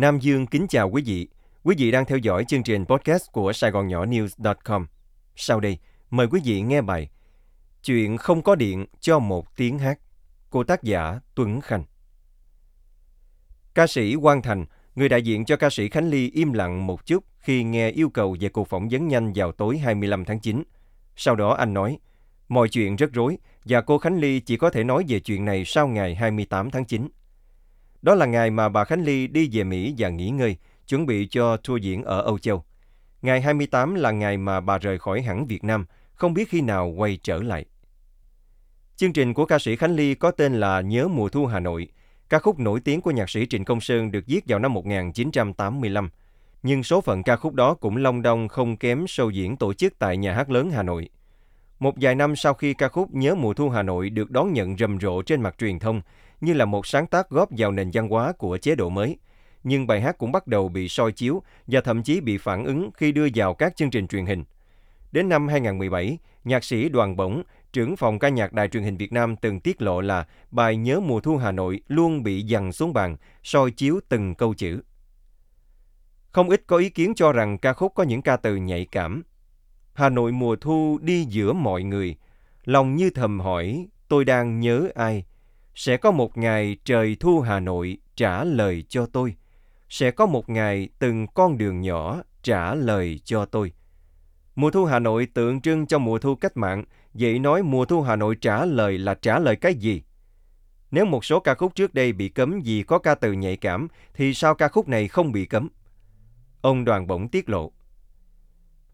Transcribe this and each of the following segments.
Nam Dương kính chào quý vị. Quý vị đang theo dõi chương trình podcast của Sài Gòn Nhỏ News.com. Sau đây, mời quý vị nghe bài Chuyện không có điện cho một tiếng hát của tác giả Tuấn Khanh. Ca sĩ Quang Thành, người đại diện cho ca sĩ Khánh Ly im lặng một chút khi nghe yêu cầu về cuộc phỏng vấn nhanh vào tối 25 tháng 9. Sau đó anh nói, mọi chuyện rất rối và cô Khánh Ly chỉ có thể nói về chuyện này sau ngày 28 tháng 9. Đó là ngày mà bà Khánh Ly đi về Mỹ và nghỉ ngơi, chuẩn bị cho tour diễn ở Âu Châu. Ngày 28 là ngày mà bà rời khỏi hẳn Việt Nam, không biết khi nào quay trở lại. Chương trình của ca sĩ Khánh Ly có tên là Nhớ mùa thu Hà Nội. Ca khúc nổi tiếng của nhạc sĩ Trịnh Công Sơn được viết vào năm 1985. Nhưng số phận ca khúc đó cũng long đong không kém show diễn tổ chức tại Nhà hát lớn Hà Nội. Một vài năm sau khi ca khúc Nhớ mùa thu Hà Nội được đón nhận rầm rộ trên mặt truyền thông như là một sáng tác góp vào nền văn hóa của chế độ mới, nhưng bài hát cũng bắt đầu bị soi chiếu và thậm chí bị phản ứng khi đưa vào các chương trình truyền hình. Đến năm 2017, nhạc sĩ Đoàn Bổng, trưởng phòng ca nhạc Đài truyền hình Việt Nam từng tiết lộ là bài Nhớ mùa thu Hà Nội luôn bị dằn xuống bàn, soi chiếu từng câu chữ. Không ít có ý kiến cho rằng ca khúc có những ca từ nhạy cảm. Hà Nội mùa thu đi giữa mọi người, lòng như thầm hỏi tôi đang nhớ ai. Sẽ có một ngày trời thu Hà Nội trả lời cho tôi. Sẽ có một ngày từng con đường nhỏ trả lời cho tôi. Mùa thu Hà Nội tượng trưng cho mùa thu cách mạng, vậy nói mùa thu Hà Nội trả lời là trả lời cái gì? Nếu một số ca khúc trước đây bị cấm vì có ca từ nhạy cảm, thì sao ca khúc này không bị cấm? Ông Đoàn Bổng tiết lộ.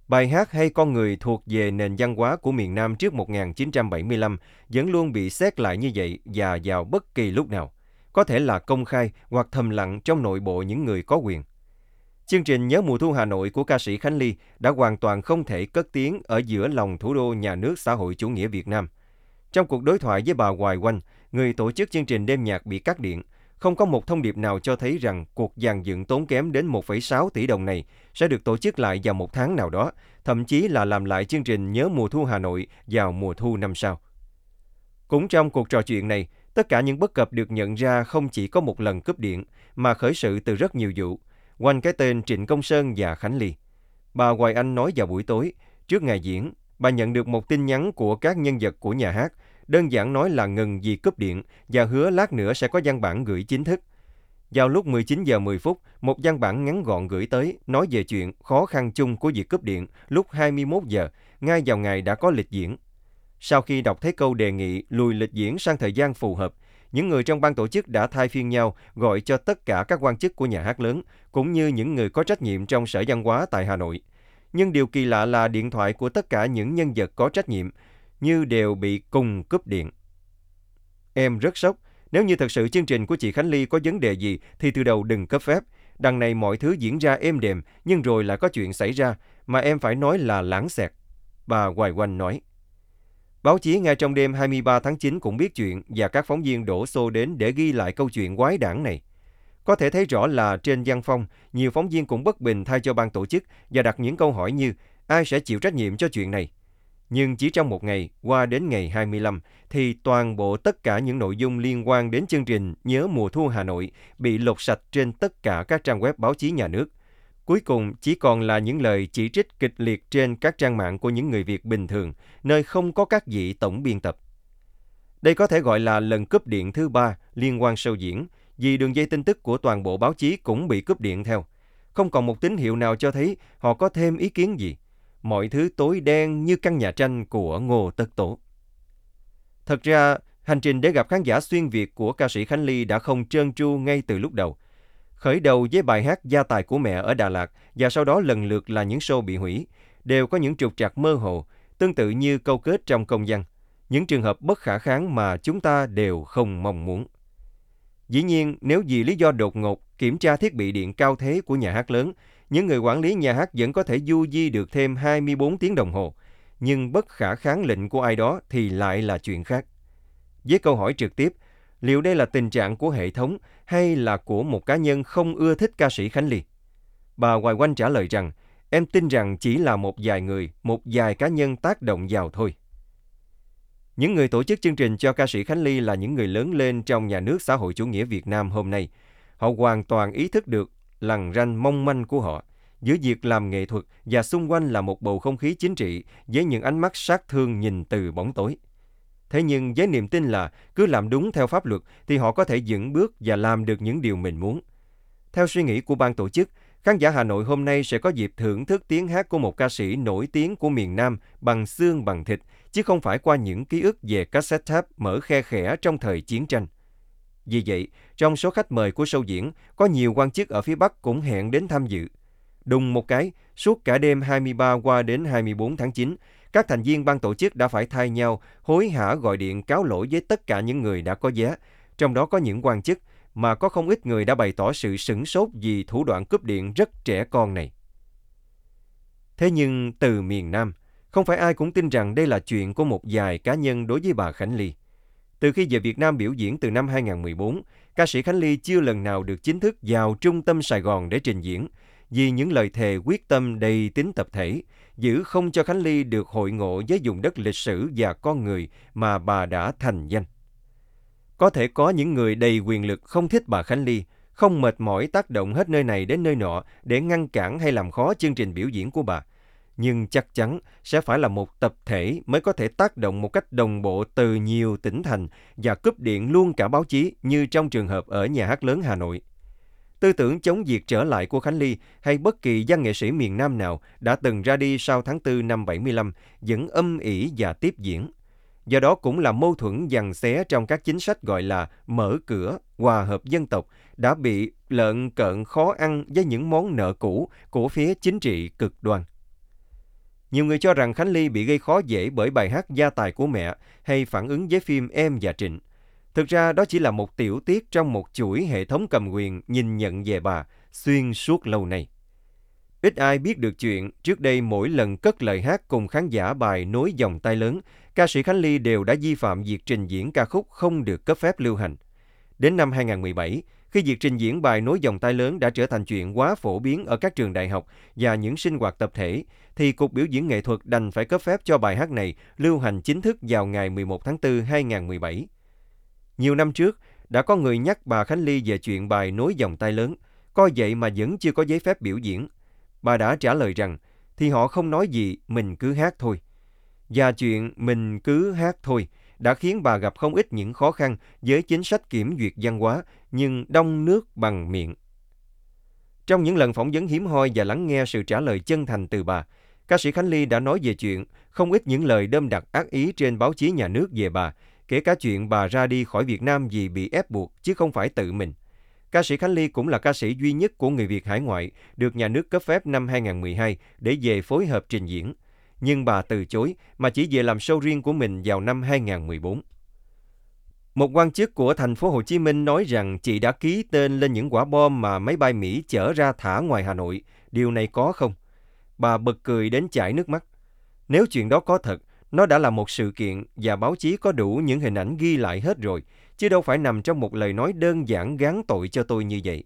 Bài hát hay con người thuộc về nền văn hóa của miền Nam trước 1975 vẫn luôn bị xét lại như vậy và vào bất kỳ lúc nào, có thể là công khai hoặc thầm lặng trong nội bộ những người có quyền. Chương trình Nhớ mùa thu Hà Nội của ca sĩ Khánh Ly đã hoàn toàn không thể cất tiếng ở giữa lòng thủ đô nhà nước xã hội chủ nghĩa Việt Nam. Trong cuộc đối thoại với bà Hoài Oanh, người tổ chức chương trình đêm nhạc bị cắt điện, không có một thông điệp nào cho thấy rằng cuộc dàn dựng tốn kém đến 1,6 tỷ đồng này sẽ được tổ chức lại vào một tháng nào đó, thậm chí là làm lại chương trình Nhớ mùa thu Hà Nội vào mùa thu năm sau. Cũng trong cuộc trò chuyện này, tất cả những bất cập được nhận ra không chỉ có một lần cúp điện, mà khởi sự từ rất nhiều vụ, quanh cái tên Trịnh Công Sơn và Khánh Ly. Bà Hoài Anh nói vào buổi tối, trước ngày diễn, bà nhận được một tin nhắn của các nhân vật của nhà hát, đơn giản nói là ngừng vì cúp điện và hứa lát nữa sẽ có văn bản gửi chính thức. Vào lúc 19 giờ 10 phút, một văn bản ngắn gọn gửi tới nói về chuyện khó khăn chung của việc cúp điện lúc 21 giờ, ngay vào ngày đã có lịch diễn. Sau khi đọc thấy câu đề nghị lùi lịch diễn sang thời gian phù hợp, những người trong ban tổ chức đã thay phiên nhau gọi cho tất cả các quan chức của nhà hát lớn, cũng như những người có trách nhiệm trong Sở Văn hóa tại Hà Nội. Nhưng điều kỳ lạ là điện thoại của tất cả những nhân vật có trách nhiệm như đều bị cùng cúp điện. Em rất sốc. Nếu như thật sự chương trình của chị Khánh Ly có vấn đề gì thì từ đầu đừng cấp phép. Đằng này mọi thứ diễn ra êm đềm nhưng rồi lại có chuyện xảy ra mà em phải nói là lãng xẹt. Bà Hoài Quanh nói. Báo chí ngay trong đêm 23 tháng 9 cũng biết chuyện và các phóng viên đổ xô đến để ghi lại câu chuyện quái đản này. Có thể thấy rõ là trên văn phong, nhiều phóng viên cũng bất bình thay cho ban tổ chức và đặt những câu hỏi như ai sẽ chịu trách nhiệm cho chuyện này. Nhưng chỉ trong một ngày, qua đến ngày 25, thì toàn bộ tất cả những nội dung liên quan đến chương trình Nhớ mùa thu Hà Nội bị lột sạch trên tất cả các trang web báo chí nhà nước. Cuối cùng chỉ còn là những lời chỉ trích kịch liệt trên các trang mạng của những người Việt bình thường, nơi không có các vị tổng biên tập. Đây có thể gọi là lần cúp điện thứ ba liên quan sâu diễn, vì đường dây tin tức của toàn bộ báo chí cũng bị cúp điện theo. Không còn một tín hiệu nào cho thấy họ có thêm ý kiến gì. Mọi thứ tối đen như căn nhà tranh của Ngô Tất Tổ. Thật ra, hành trình để gặp khán giả xuyên Việt của ca sĩ Khánh Ly đã không trơn tru ngay từ lúc đầu. Khởi đầu với bài hát Gia tài của mẹ ở Đà Lạt và sau đó lần lượt là những show bị hủy, đều có những trục trặc mơ hồ, tương tự như câu kết trong công văn. Những trường hợp bất khả kháng mà chúng ta đều không mong muốn. Dĩ nhiên, nếu vì lý do đột ngột kiểm tra thiết bị điện cao thế của nhà hát lớn, những người quản lý nhà hát vẫn có thể du di được thêm 24 tiếng đồng hồ, nhưng bất khả kháng lệnh của ai đó thì lại là chuyện khác. Với câu hỏi trực tiếp, liệu đây là tình trạng của hệ thống hay là của một cá nhân không ưa thích ca sĩ Khánh Ly? Bà Hoài Quanh trả lời rằng, em tin rằng chỉ là một vài người, một vài cá nhân tác động vào thôi. Những người tổ chức chương trình cho ca sĩ Khánh Ly là những người lớn lên trong nhà nước xã hội chủ nghĩa Việt Nam hôm nay. Họ hoàn toàn ý thức được lằn ranh mong manh của họ, giữa việc làm nghệ thuật và xung quanh là một bầu không khí chính trị với những ánh mắt sát thương nhìn từ bóng tối. Thế nhưng với niềm tin là cứ làm đúng theo pháp luật thì họ có thể dựng bước và làm được những điều mình muốn. Theo suy nghĩ của ban tổ chức, khán giả Hà Nội hôm nay sẽ có dịp thưởng thức tiếng hát của một ca sĩ nổi tiếng của miền Nam bằng xương bằng thịt, chứ không phải qua những ký ức về cassette tape mở khe khẽ trong thời chiến tranh. Vì vậy, trong số khách mời của show diễn, có nhiều quan chức ở phía Bắc cũng hẹn đến tham dự. Đùng một cái, suốt cả đêm 23 qua đến 24 tháng 9, các thành viên ban tổ chức đã phải thay nhau hối hả gọi điện cáo lỗi với tất cả những người đã có vé, trong đó có những quan chức, mà có không ít người đã bày tỏ sự sửng sốt vì thủ đoạn cướp điện rất trẻ con này. Thế nhưng từ miền Nam, không phải ai cũng tin rằng đây là chuyện của một vài cá nhân đối với bà Khánh Ly. Từ khi về Việt Nam biểu diễn từ năm 2014, ca sĩ Khánh Ly chưa lần nào được chính thức vào trung tâm Sài Gòn để trình diễn, vì những lời thề quyết tâm đầy tính tập thể, giữ không cho Khánh Ly được hội ngộ với vùng đất lịch sử và con người mà bà đã thành danh. Có thể có những người đầy quyền lực không thích bà Khánh Ly, không mệt mỏi tác động hết nơi này đến nơi nọ để ngăn cản hay làm khó chương trình biểu diễn của bà. Nhưng chắc chắn sẽ phải là một tập thể mới có thể tác động một cách đồng bộ từ nhiều tỉnh thành và cúp điện luôn cả báo chí như trong trường hợp ở nhà hát lớn Hà Nội. Tư tưởng chống diệt trở lại của Khánh Ly hay bất kỳ văn nghệ sĩ miền Nam nào đã từng ra đi sau tháng 4 năm 75 vẫn âm ỉ và tiếp diễn. Do đó cũng là mâu thuẫn dằn xé trong các chính sách gọi là mở cửa, hòa hợp dân tộc đã bị lợn cợn khó ăn với những món nợ cũ của phía chính trị cực đoan. Nhiều người cho rằng Khánh Ly bị gây khó dễ bởi bài hát Gia tài của mẹ hay phản ứng với phim Em và Trịnh. Thực ra đó chỉ là một tiểu tiết trong một chuỗi hệ thống cầm quyền nhìn nhận về bà xuyên suốt lâu nay. Ít ai biết được chuyện, trước đây mỗi lần cất lời hát cùng khán giả bài nối dòng tay lớn, ca sĩ Khánh Ly đều đã vi phạm việc trình diễn ca khúc không được cấp phép lưu hành. Đến năm 2017, khi việc trình diễn bài nối dòng tay lớn đã trở thành chuyện quá phổ biến ở các trường đại học và những sinh hoạt tập thể, thì Cục Biểu diễn Nghệ thuật đành phải cấp phép cho bài hát này lưu hành chính thức vào ngày 11 tháng 4 2017. Nhiều năm trước, đã có người nhắc bà Khánh Ly về chuyện bài nối dòng tay lớn, coi vậy mà vẫn chưa có giấy phép biểu diễn. Bà đã trả lời rằng, thì họ không nói gì, mình cứ hát thôi. Và chuyện mình cứ hát thôi đã khiến bà gặp không ít những khó khăn với chính sách kiểm duyệt văn hóa, nhưng đông nước bằng miệng. Trong những lần phỏng vấn hiếm hoi và lắng nghe sự trả lời chân thành từ bà, ca sĩ Khánh Ly đã nói về chuyện không ít những lời đâm đặt ác ý trên báo chí nhà nước về bà, kể cả chuyện bà ra đi khỏi Việt Nam vì bị ép buộc chứ không phải tự mình. Ca sĩ Khánh Ly cũng là ca sĩ duy nhất của người Việt hải ngoại được nhà nước cấp phép năm 2012 để về phối hợp trình diễn. Nhưng bà từ chối mà chỉ về làm show riêng của mình vào năm 2014. Một quan chức của thành phố Hồ Chí Minh nói rằng chị đã ký tên lên những quả bom mà máy bay Mỹ chở ra thả ngoài Hà Nội. Điều này có không? Bà bật cười đến chảy nước mắt. Nếu chuyện đó có thật, nó đã là một sự kiện và báo chí có đủ những hình ảnh ghi lại hết rồi, chứ đâu phải nằm trong một lời nói đơn giản gán tội cho tôi như vậy.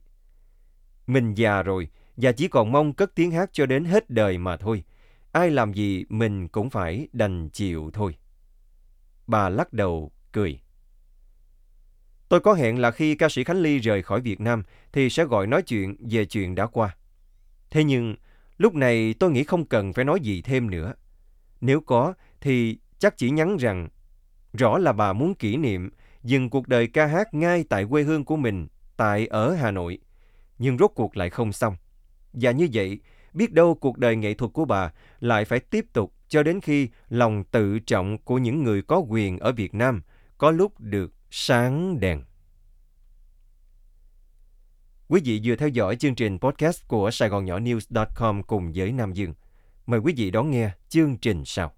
Mình già rồi và chỉ còn mong cất tiếng hát cho đến hết đời mà thôi. Ai làm gì mình cũng phải đành chịu thôi. Bà lắc đầu, cười. Tôi có hẹn là khi ca sĩ Khánh Ly rời khỏi Việt Nam thì sẽ gọi nói chuyện về chuyện đã qua. Thế nhưng, lúc này tôi nghĩ không cần phải nói gì thêm nữa. Nếu có, thì chắc chỉ nhắn rằng rõ là bà muốn kỷ niệm dừng cuộc đời ca hát ngay tại quê hương của mình, tại ở Hà Nội. Nhưng rốt cuộc lại không xong. Và như vậy, biết đâu cuộc đời nghệ thuật của bà lại phải tiếp tục cho đến khi lòng tự trọng của những người có quyền ở Việt Nam có lúc được sáng đèn. Quý vị vừa theo dõi chương trình podcast của Sài Gòn Nhỏ News.com cùng với Nam Dương. Mời quý vị đón nghe chương trình sau.